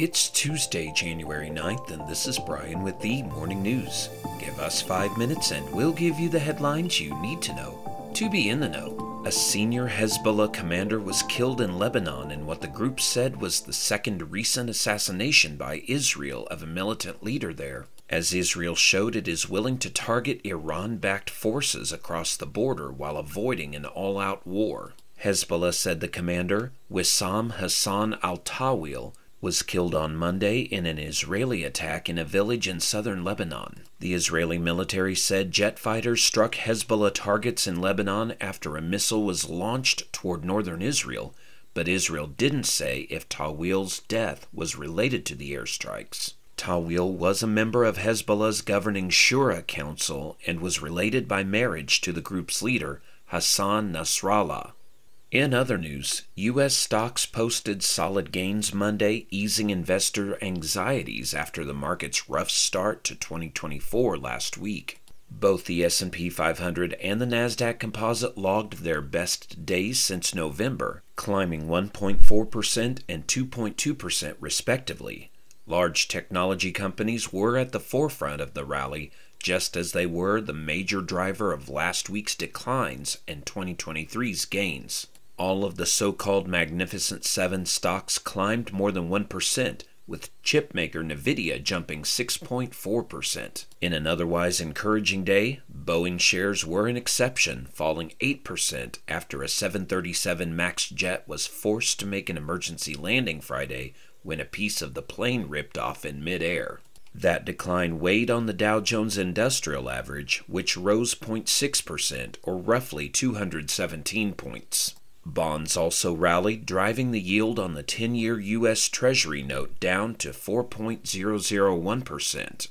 It's Tuesday, January 9th, and this is Brian with the Morning News. Give us five minutes and we'll give you the headlines you need to know to be in the know. A senior Hezbollah commander was killed in Lebanon in what the group said was the second recent assassination by Israel of a militant leader there, as Israel showed it is willing to target Iran backed forces across the border while avoiding an all out war. Hezbollah said the commander, Wissam Hassan al Tawil, was killed on Monday in an Israeli attack in a village in southern Lebanon. The Israeli military said jet fighters struck Hezbollah targets in Lebanon after a missile was launched toward northern Israel, but Israel didn't say if Tawil's death was related to the airstrikes. Tawil was a member of Hezbollah's governing Shura Council and was related by marriage to the group's leader, Hassan Nasrallah. In other news, U.S. stocks posted solid gains Monday, easing investor anxieties after the market's rough start to 2024 last week. Both the S&P 500 and the Nasdaq Composite logged their best days since November, climbing 1.4% and 2.2% respectively. Large technology companies were at the forefront of the rally, just as they were the major driver of last week's declines and 2023's gains. All of the so called Magnificent Seven stocks climbed more than 1%, with chipmaker Nvidia jumping 6.4%. In an otherwise encouraging day, Boeing shares were an exception, falling 8% after a 737 MAX jet was forced to make an emergency landing Friday when a piece of the plane ripped off in midair. That decline weighed on the Dow Jones Industrial Average, which rose 0.6%, or roughly 217 points. Bonds also rallied, driving the yield on the 10 year U.S. Treasury note down to 4.001%.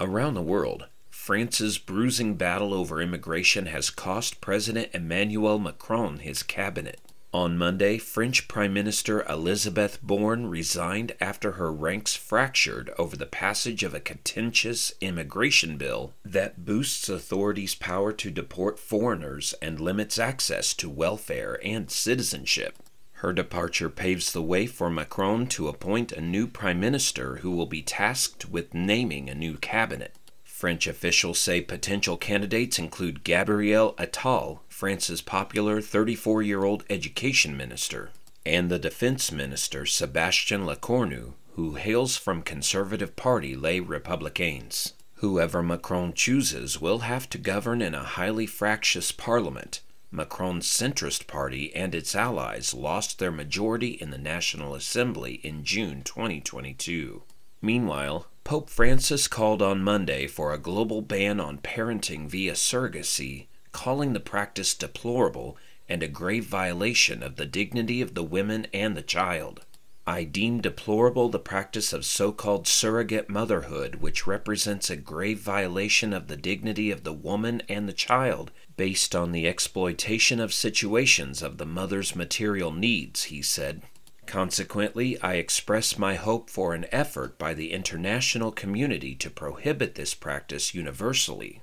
Around the world, France's bruising battle over immigration has cost President Emmanuel Macron his cabinet. On Monday, French Prime Minister Elisabeth Borne resigned after her ranks fractured over the passage of a contentious immigration bill that boosts authorities' power to deport foreigners and limits access to welfare and citizenship. Her departure paves the way for Macron to appoint a new prime minister who will be tasked with naming a new cabinet. French officials say potential candidates include Gabriel Attal, France's popular 34 year old education minister, and the defense minister Sebastien Lecornu, who hails from Conservative Party Les Republicains. Whoever Macron chooses will have to govern in a highly fractious parliament. Macron's centrist party and its allies lost their majority in the National Assembly in June 2022. Meanwhile, Pope Francis called on Monday for a global ban on parenting via surrogacy, calling the practice deplorable and a grave violation of the dignity of the women and the child. I deem deplorable the practice of so called surrogate motherhood, which represents a grave violation of the dignity of the woman and the child based on the exploitation of situations of the mother's material needs, he said. Consequently, I express my hope for an effort by the international community to prohibit this practice universally.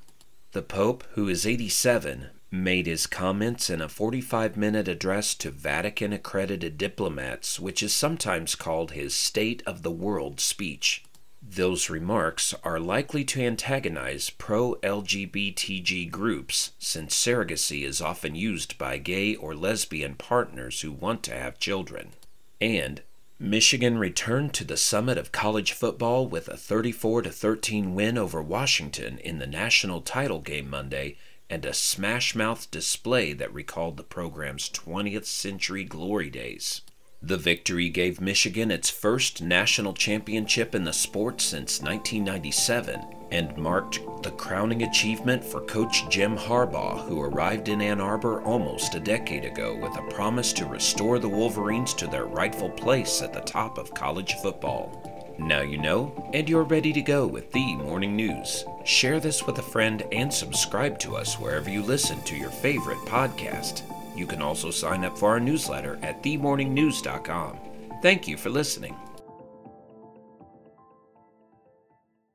The Pope, who is 87, made his comments in a 45 minute address to Vatican accredited diplomats, which is sometimes called his State of the World speech. Those remarks are likely to antagonize pro LGBTQ groups, since surrogacy is often used by gay or lesbian partners who want to have children. And Michigan returned to the summit of college football with a 34 13 win over Washington in the national title game Monday and a smash mouth display that recalled the program's 20th century glory days. The victory gave Michigan its first national championship in the sport since 1997 and marked the crowning achievement for coach Jim Harbaugh, who arrived in Ann Arbor almost a decade ago with a promise to restore the Wolverines to their rightful place at the top of college football. Now you know, and you're ready to go with the morning news. Share this with a friend and subscribe to us wherever you listen to your favorite podcast. You can also sign up for our newsletter at themorningnews.com. Thank you for listening.